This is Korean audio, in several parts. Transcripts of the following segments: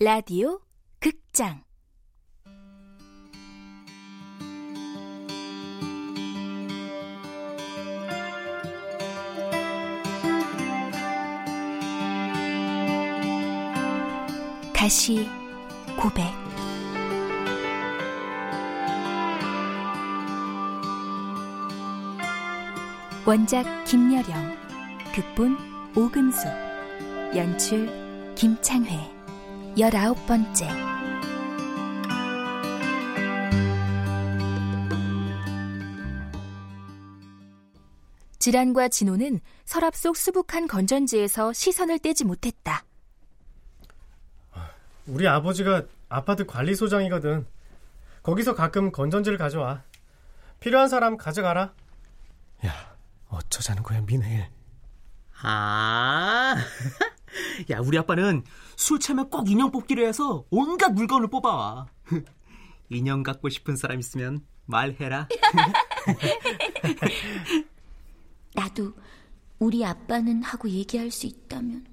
라디오 극장. 다시 고백. 원작 김여령 극본 오금수 연출 김창회 열아홉 번째 질환과 진호는 서랍 속 수북한 건전지에서 시선을 떼지 못했다. 우리 아버지가 아파트 관리소장이거든. 거기서 가끔 건전지를 가져와. 필요한 사람 가져가라. 야, 어쩌자는 거야, 민혜. 아, 야, 우리 아빠는 술 취하면 꼭 인형 뽑기로 해서 온갖 물건을 뽑아와. 인형 갖고 싶은 사람 있으면 말해라. 나도 우리 아빠는 하고 얘기할 수 있다면.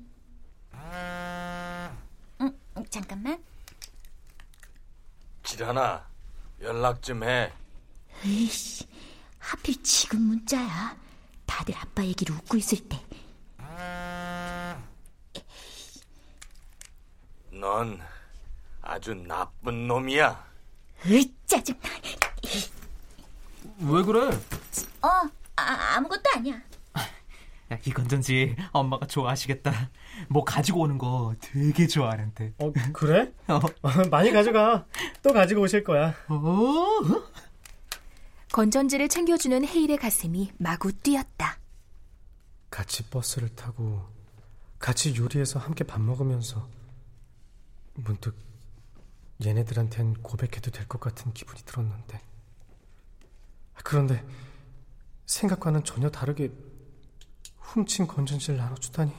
응, 응, 잠깐만. 지란아, 연락 좀 해. 으이씨, 하필 지금 문자야. 다들 아빠 얘기를 웃고 있을 때. 넌 아주 나쁜 놈이야. 으, 짜증나. 왜 그래? 어, 아, 아무것도 아니야. 야, 이 건전지 엄마가 좋아하시겠다. 뭐 가지고 오는 거 되게 좋아하는데. 어, 그래? 어. 많이 가져가. 또 가지고 오실 거야. 어? 건전지를 챙겨주는 헤일의 가슴이 마구 뛰었다. 같이 버스를 타고 같이 요리해서 함께 밥 먹으면서 문득 얘네들한텐 고백해도 될 것 같은 기분이 들었는데 그런데 생각과는 전혀 다르게 훔친 건전지를 나눠주다니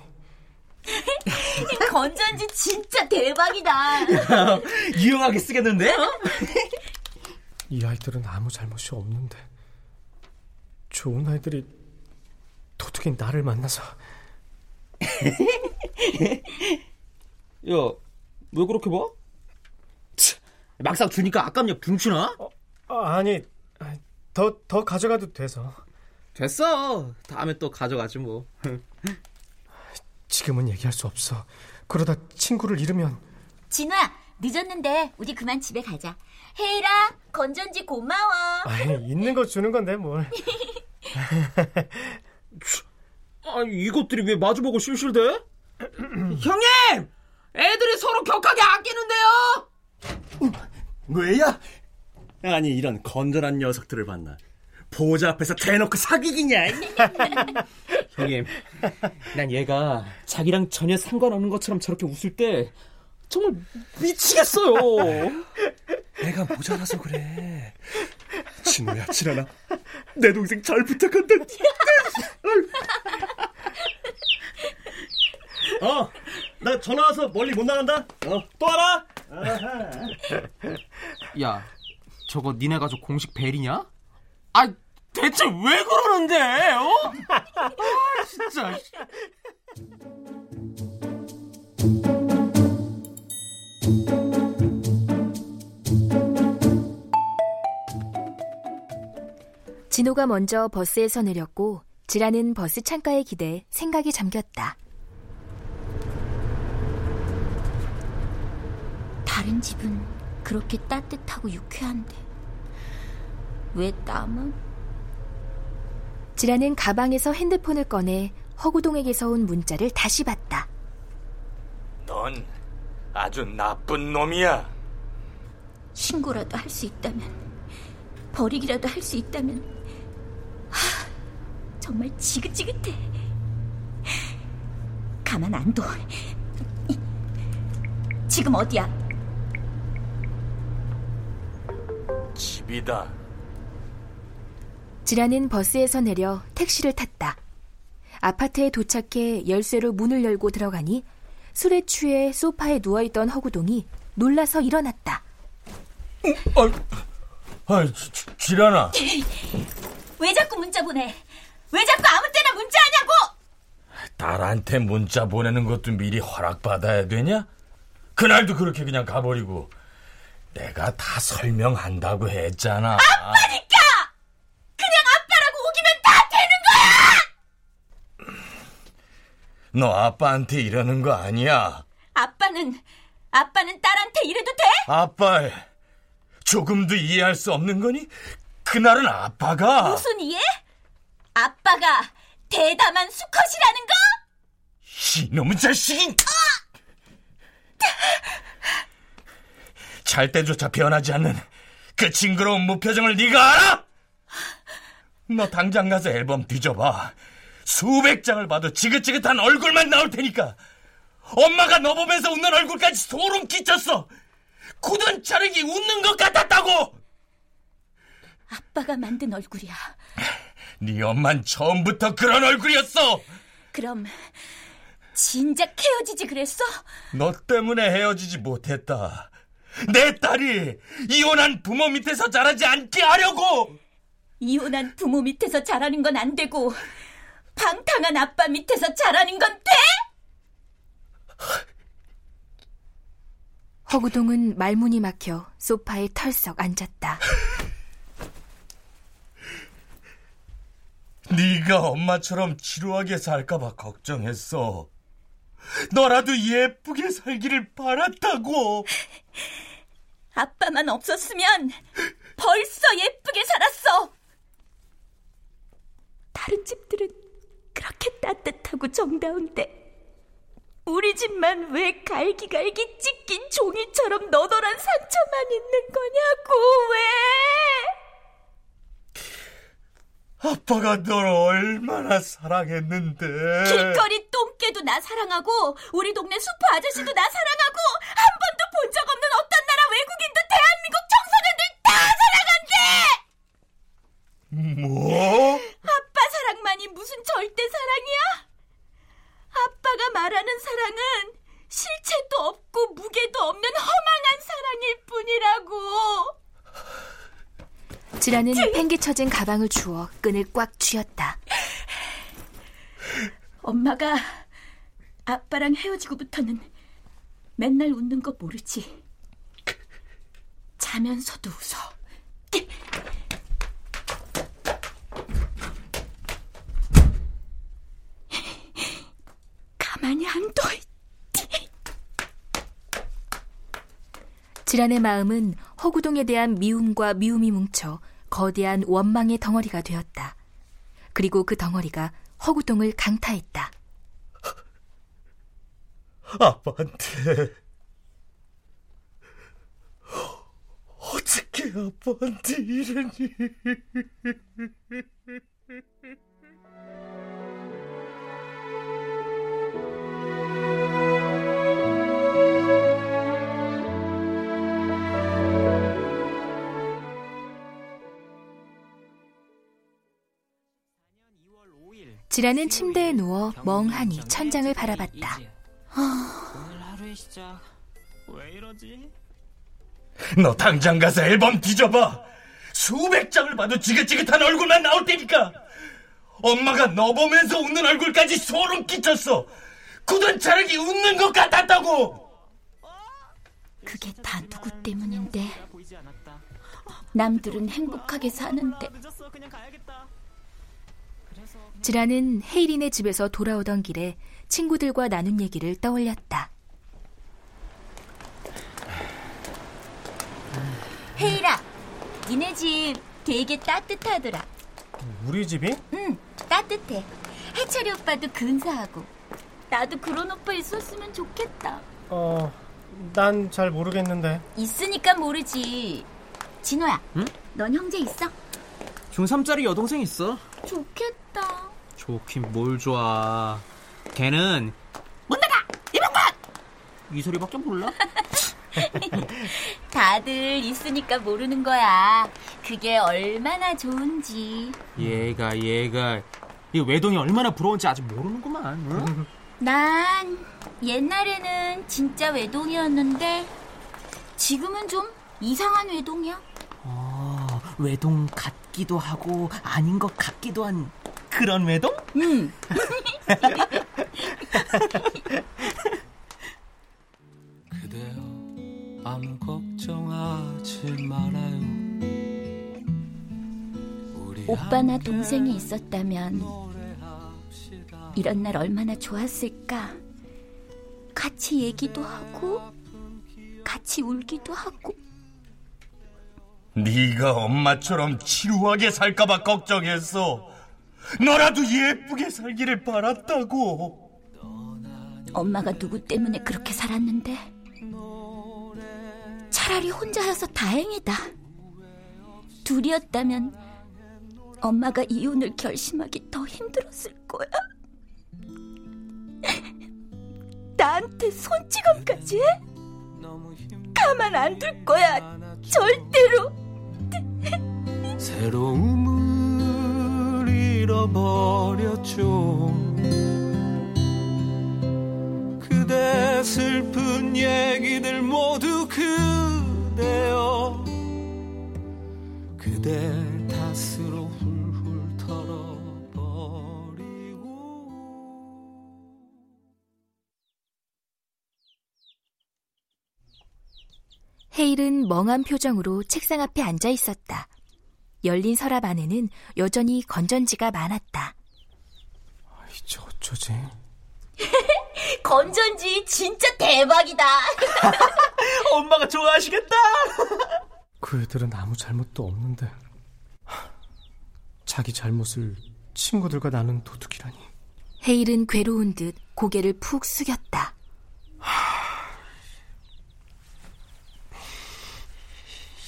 건전지 진짜 대박이다. 유용하게 쓰겠는데? 이 아이들은 아무 잘못이 없는데 좋은 아이들이 도둑인 나를 만나서 야, 왜 그렇게 봐? 치, 막상 주니까 아깝냐, 붕치나? 아, 아니 더, 더 가져가도 돼서 됐어. 다음에 또 가져가지 뭐. 지금은 얘기할 수 없어 그러다 친구를 잃으면 진우야, 늦었는데 우리 그만 집에 가자. 헤이라, 건전지 고마워. 아이, 있는 거 주는 건데 뭘 아니, 이것들이 왜 마주보고 실실대? 형님! 애들이 서로 격하게 아끼는데요! 왜야? 아니 이런 건전한 녀석들을 만나 보호자 앞에서 대놓고 사귀기냐? 형님, 난 얘가 자기랑 전혀 상관없는 것처럼 저렇게 웃을 때 정말 미치겠어요. 내가 모자라서 그래. 진우야, 진아나, 내 동생 잘 부탁한다. 어, 나 전화 와서 멀리 못 나간다. 어, 또 와라. 야, 저거 니네 가족 공식 벨이냐? 아, 대체 왜 그러는데? 어? 아, 진짜. 진호가 먼저 버스에서 내렸고 지라는 버스 창가에 기대 생각에 잠겼다. 다른 집은 그렇게 따뜻하고 유쾌한데 왜 나만? 지라는 가방에서 핸드폰을 꺼내 허구동에게서 온 문자를 다시 봤다. 넌 아주 나쁜 놈이야. 신고라도 할 수 있다면 버리기라도 할 수 있다면 하, 정말 지긋지긋해. 가만 안 둬. 지금 어디야? 집이다. 지라는 버스에서 내려 택시를 탔다. 아파트에 도착해 열쇠로 문을 열고 들어가니 술에 취해 소파에 누워있던 허구동이 놀라서 일어났다. 아, 아, 지란아. 왜 자꾸 문자 보내? 왜 자꾸 아무 때나 문자하냐고? 딸한테 문자 보내는 것도 미리 허락받아야 되냐? 그날도 그렇게 그냥 가버리고 내가 다 설명한다고 했잖아. 아빠니까! 그냥 아빠라고 우기면 다 되는 거야! 너 아빠한테 이러는 거 아니야. 아빠는, 아빠는 딸한테 이래도 돼? 아빠 조금도 이해할 수 없는 거니? 그날은 아빠가 무슨 이해? 아빠가 대담한 수컷이라는 거? 이놈의 자식이! 잘 때조차 변하지 않는 그 징그러운 무표정을 네가 알아? 너 당장 가서 앨범 뒤져봐. 수백 장을 봐도 지긋지긋한 얼굴만 나올 테니까. 엄마가 너 보면서 웃는 얼굴까지 소름 끼쳤어. 굳은 자르기 웃는 것 같았다고. 아빠가 만든 얼굴이야. 네 엄만 처음부터 그런 얼굴이었어. 그럼 진작 헤어지지 그랬어? 너 때문에 헤어지지 못했다. 내 딸이 이혼한 부모 밑에서 자라지 않게 하려고! 이혼한 부모 밑에서 자라는 건 안 되고 방탕한 아빠 밑에서 자라는 건 돼? 허구동은 말문이 막혀 소파에 털썩 앉았다. 네가 엄마처럼 지루하게 살까봐 걱정했어. 너라도 예쁘게 살기를 바랐다고. 아빠만 없었으면 벌써 예쁘게 살았어. 다른 집들은 그렇게 따뜻하고 정다운데 우리 집만 왜 갈기갈기 찢긴 종이처럼 너덜한 상처만 있는 거냐고 왜? 아빠가 널 얼마나 사랑했는데. 길거리 똥개도 나 사랑하고 우리 동네 슈퍼 아저씨도 나 사랑하고 한 번도 본 적 없는 어떤 나라 외국인도 대한민국 청소년들 다 사랑한대! 뭐? 아빠 사랑만이 무슨 절대 사랑이야? 아빠가 말하는 사랑은 실체도 없고 무게도 없는 허망한 사랑일 뿐이라고. 지라는 팽개쳐진 가방을 주워 끈을 꽉 쥐었다. 엄마가 아빠랑 헤어지고부터는 맨날 웃는 거 모르지. 자면서도 웃어. 가만히 안 둬. 지란의 마음은 허구동에 대한 미움과 미움이 뭉쳐 거대한 원망의 덩어리가 되었다. 그리고 그 덩어리가 허구동을 강타했다. 아빠한테. 어떻게 아빠한테 이러니? 지라는 침대에 누워 멍하니 천장을 바라봤다. 이러지? 너 당장 가서 앨범 뒤져봐. 수백 장을 봐도 지긋지긋한 얼굴만 나올 테니까. 엄마가 너 보면서 웃는 얼굴까지 소름 끼쳤어. 굳은 자르기 웃는 것 같았다고. 그게 다 누구 때문인데. 남들은 행복하게 사는데. 지라는 헤이린의 집에서 돌아오던 길에 친구들과 나눈 얘기를 떠올렸다. 헤이라, 니네 집 되게 따뜻하더라. 우리 집이? 응, 따뜻해. 해철이 오빠도 근사하고. 나도 그런 오빠 있었으면 좋겠다. 어, 난 잘 모르겠는데. 있으니까 모르지. 진호야, 응? 넌 형제 있어? 중3짜리 여동생 있어 좋겠다. 좋긴 뭘 좋아 걔는 못 나가! 이병관! 이 소리밖에 몰라? 다들 있으니까 모르는 거야. 그게 얼마나 좋은지. 얘가 얘가 이 외동이 얼마나 부러운지 아직 모르는구만. 응? 난 옛날에는 진짜 외동이었는데 지금은 좀 이상한 외동이야. 아, 외동 같기도 하고 아닌 것 같기도 한 그런 외동? 응. 그대여 아무 걱정하지 말아요 오빠나 동생이 있었다면 이런 날 얼마나 좋았을까. 같이 얘기도 하고 같이 울기도 하고 네가 엄마처럼 지루하게 살까봐 걱정했어. 너라도 예쁘게 살기를 바랐다고. 엄마가 누구 때문에 그렇게 살았는데 차라리 혼자여서 다행이다. 둘이었다면 엄마가 이혼을 결심하기 더 힘들었을 거야. 나한테 손찌검까지 해? 가만 안 둘 거야. 절대로. 새로움을 잃어버렸죠. 그대 슬픈 얘기들 모두 그대여. 그대 탓으로 훌훌 털어버리고. 헤일은 멍한 표정으로 책상 앞에 앉아 있었다. 열린 서랍 안에는 여전히 건전지가 많았다. 이제 어쩌지? 건전지 진짜 대박이다. 엄마가 좋아하시겠다. 그 애들은 아무 잘못도 없는데 하, 자기 잘못을 친구들과 나눈 도둑이라니. 헤일은 괴로운 듯 고개를 푹 숙였다.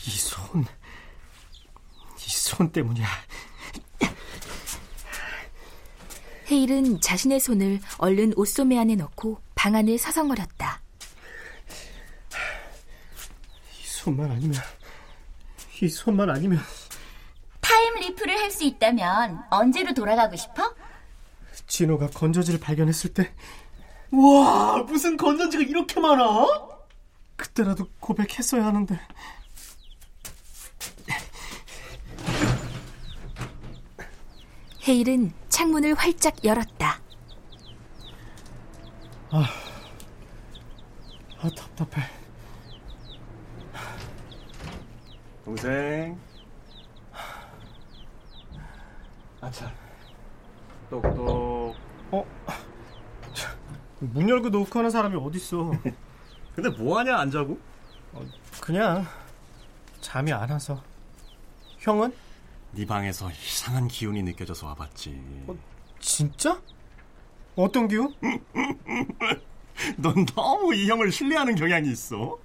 이 손, 이 손 때문이야. 헤일은 자신의 손을 얼른 옷소매 안에 넣고 방 안을 서성거렸다. 이 손만 아니면, 이 손만 아니면 time leap을 할 수 있다면 언제로 돌아가고 싶어? 진오가 건전지를 발견했을 때 와, 무슨 건전지가 이렇게 많아? 그때라도 고백했어야 하는데. 해일은 창문을 활짝 열었다. 아, 아 답답해. 동생. 아차. 똑똑. 어? 문 열고 노크하는 사람이 어딨어? 근데 뭐하냐 안 자고? 그냥 잠이 안 와서. 형은? 네 방에서 이상한 기운이 느껴져서 와봤지. 진짜? 어떤 기운? 넌 너무 이 형을 신뢰하는 경향이 있어.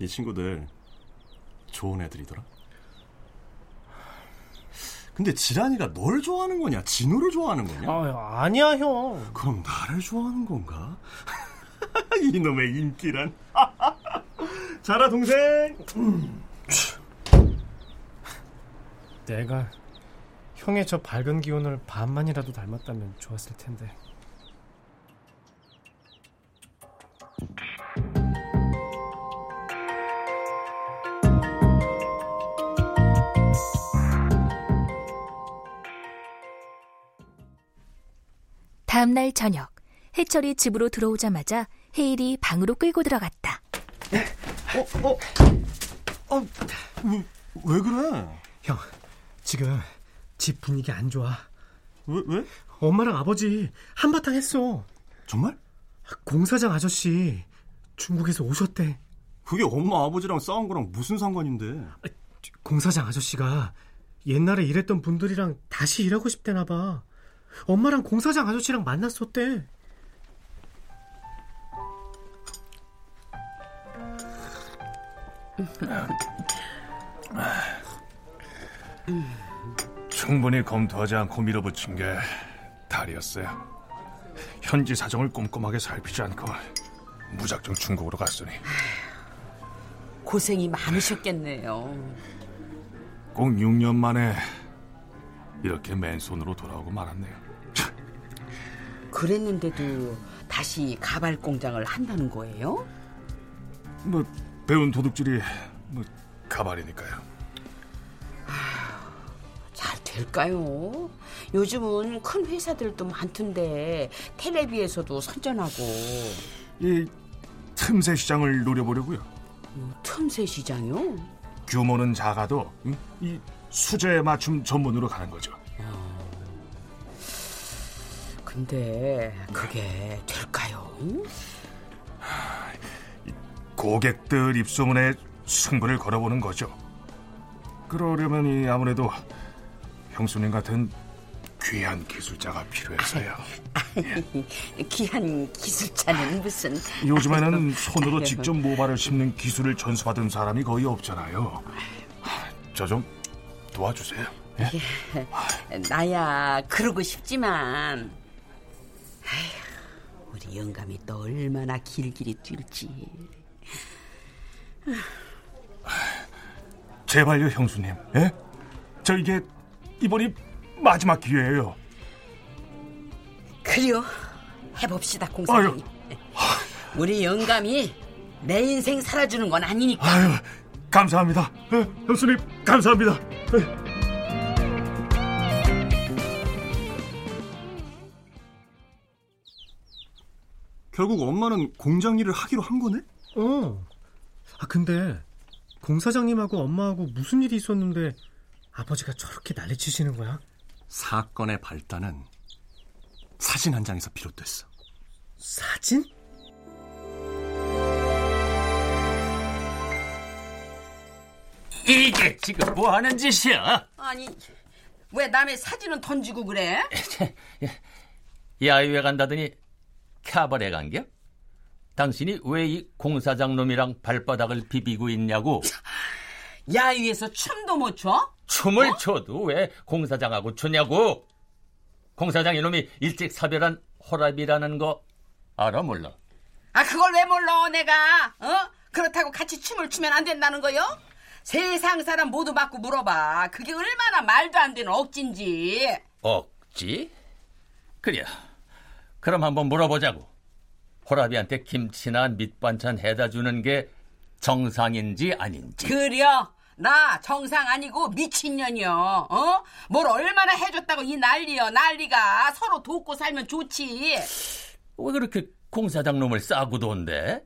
네 친구들 좋은 애들이더라. 근데 지란이가 널 좋아하는 거냐, 진우를 좋아하는 거냐? 아, 아니야 형. 그럼 나를 좋아하는 건가? 이놈의 인기란. 자라 동생. 내가 형의 저 밝은 기운을 반만이라도 닮았다면 좋았을 텐데. 다음 날 저녁, 해철이 집으로 들어오자마자 헤일이 방으로 끌고 들어갔다. 어, 어, 어, 왜, 왜 그래? 형, 지금 집 분위기 안 좋아. 왜, 왜? 엄마랑 아버지 한바탕 했어. 정말? 공사장 아저씨 중국에서 오셨대. 그게 엄마 아버지랑 싸운 거랑 무슨 상관인데? 공사장 아저씨가 옛날에 일했던 분들이랑 다시 일하고 싶대나 봐. 엄마랑 공사장 아저씨랑 만났었대. 충분히 검토하지 않고 밀어붙인 게 탈이었어요. 현지 사정을 꼼꼼하게 살피지 않고 무작정 중국으로 갔으니 고생이 많으셨겠네요. 꼭 6년 만에 이렇게 맨손으로 돌아오고 말았네요. 그랬는데도 다시 가발 공장을 한다는 거예요? 뭐 배운 도둑질이 뭐 가발이니까요. 잘 될까요? 요즘은 큰 회사들도 많던데 텔레비에서도 선전하고 이 틈새 시장을 노려보려고요. 뭐, 틈새 시장요? 규모는 작아도 응? 이 수제 맞춤 전문으로 가는 거죠. 근데 그게 될까요? 고객들 입소문에 승부를 걸어보는 거죠. 그러려면 이 아무래도 형수님 같은 귀한 기술자가 필요해서요. 귀한 기술자는 무슨 요즘에는 손으로 직접 모발을 심는 기술을 전수받은 사람이 거의 없잖아요. 저 좀 도와주세요. 예? 나야 그러고 싶지만 아휴, 우리 영감이 또 얼마나 길길이 뛸지 제발요, 형수님. 예? 저 이게 이번이 마지막 기회예요. 그래요 해봅시다 공사장님 우리 영감이 내 인생 살아주는 건 아니니까 아유, 감사합니다. 예, 형수님, 감사합니다. 예. 결국 엄마는 공장 일을 하기로 한 거네? 어. 아, 근데 공사장님하고 엄마하고 무슨 일이 있었는데 아버지가 저렇게 난리치시는 거야? 사건의 발단은 사진 한 장에서 비롯됐어. 사진? 이게 지금 뭐 하는 짓이야? 아니 왜 남의 사진은 던지고 그래? 야유회 간다더니 캬바레 간겨? 당신이 왜 이 공사장 놈이랑 발바닥을 비비고 있냐고? 야유에서 춤도 못 춰? 춤을 춰도 왜 공사장하고 추냐고? 공사장 이놈이 일찍 사별한 호랍이라는 거 알아 몰라? 아 그걸 왜 몰라 내가 어? 그렇다고 같이 춤을 추면 안 된다는 거요? 세상 사람 모두 맞고 물어봐 그게 얼마나 말도 안 되는 억진지 억지? 그래. 그럼 한번 물어보자고. 호랍이한테 김치나 밑반찬 해다 주는 게 정상인지 아닌지. 그려 나 정상 아니고 미친년이여 어? 뭘 얼마나 해줬다고 이 난리여 난리가 서로 돕고 살면 좋지 왜 그렇게 공사장 놈을 싸고 돈대?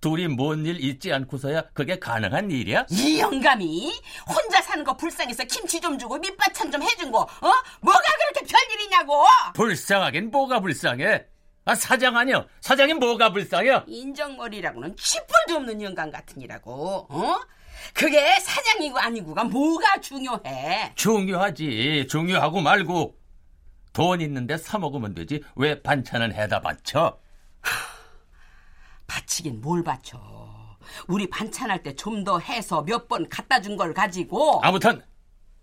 둘이 뭔 일 있지 않고서야 그게 가능한 일이야? 이 영감이 혼자 사는 거 불쌍해서 김치 좀 주고 밑반찬 좀 해준 거 어? 뭐가 그렇게 별일이냐고 불쌍하긴 뭐가 불쌍해? 아 사장 아니야? 사장이 뭐가 불쌍해? 인정머리라고는 쥐뿔도 없는 영감 같으니라고 어? 그게 사장이고 아니고가 뭐가 중요해 중요하지. 중요하고 말고 돈 있는데 사 먹으면 되지. 왜 반찬은 해다 바쳐? 바치긴 뭘 바쳐 우리 반찬할 때 좀 더 해서 몇 번 갖다 준 걸 가지고 아무튼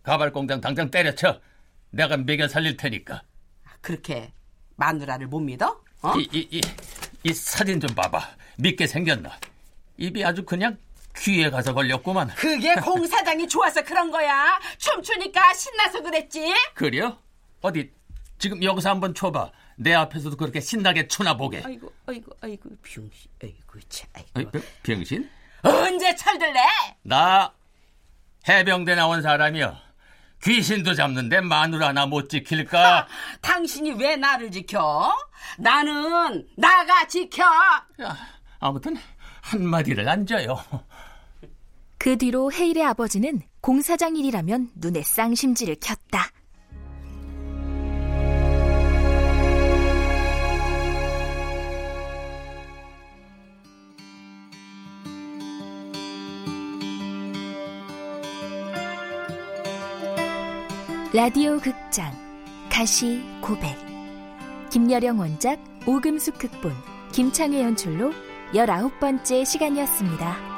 가발 공장 당장 때려쳐. 내가 먹여 살릴 테니까. 그렇게 마누라를 못 믿어? 어? 이, 이, 이, 이 사진 좀 봐봐. 믿게 생겼나? 입이 아주 그냥 귀에 가서 걸렸구만. 그게 공 사장이 좋아서 그런 거야 춤추니까 신나서 그랬지 그래요? 어디 지금 여기서 한번 쳐봐. 내 앞에서도 그렇게 신나게 추나 보게. 아이고 아이고 아이고 병신 아이고 참 아이고 병- 병신? 언제 철들래? 나 해병대 나온 사람이여. 귀신도 잡는데 마누라 하나 못 지킬까? 당신이 왜 나를 지켜? 나는 나가 지켜. 야, 아무튼 한마디를 안 줘요. 그 뒤로 헤일의 아버지는 공사장 일이라면 눈에 쌍심지를 켰다. 라디오 극장 가시 고백 김여령 원작 오금숙 극본 김창회 연출로 열아홉 번째 시간이었습니다.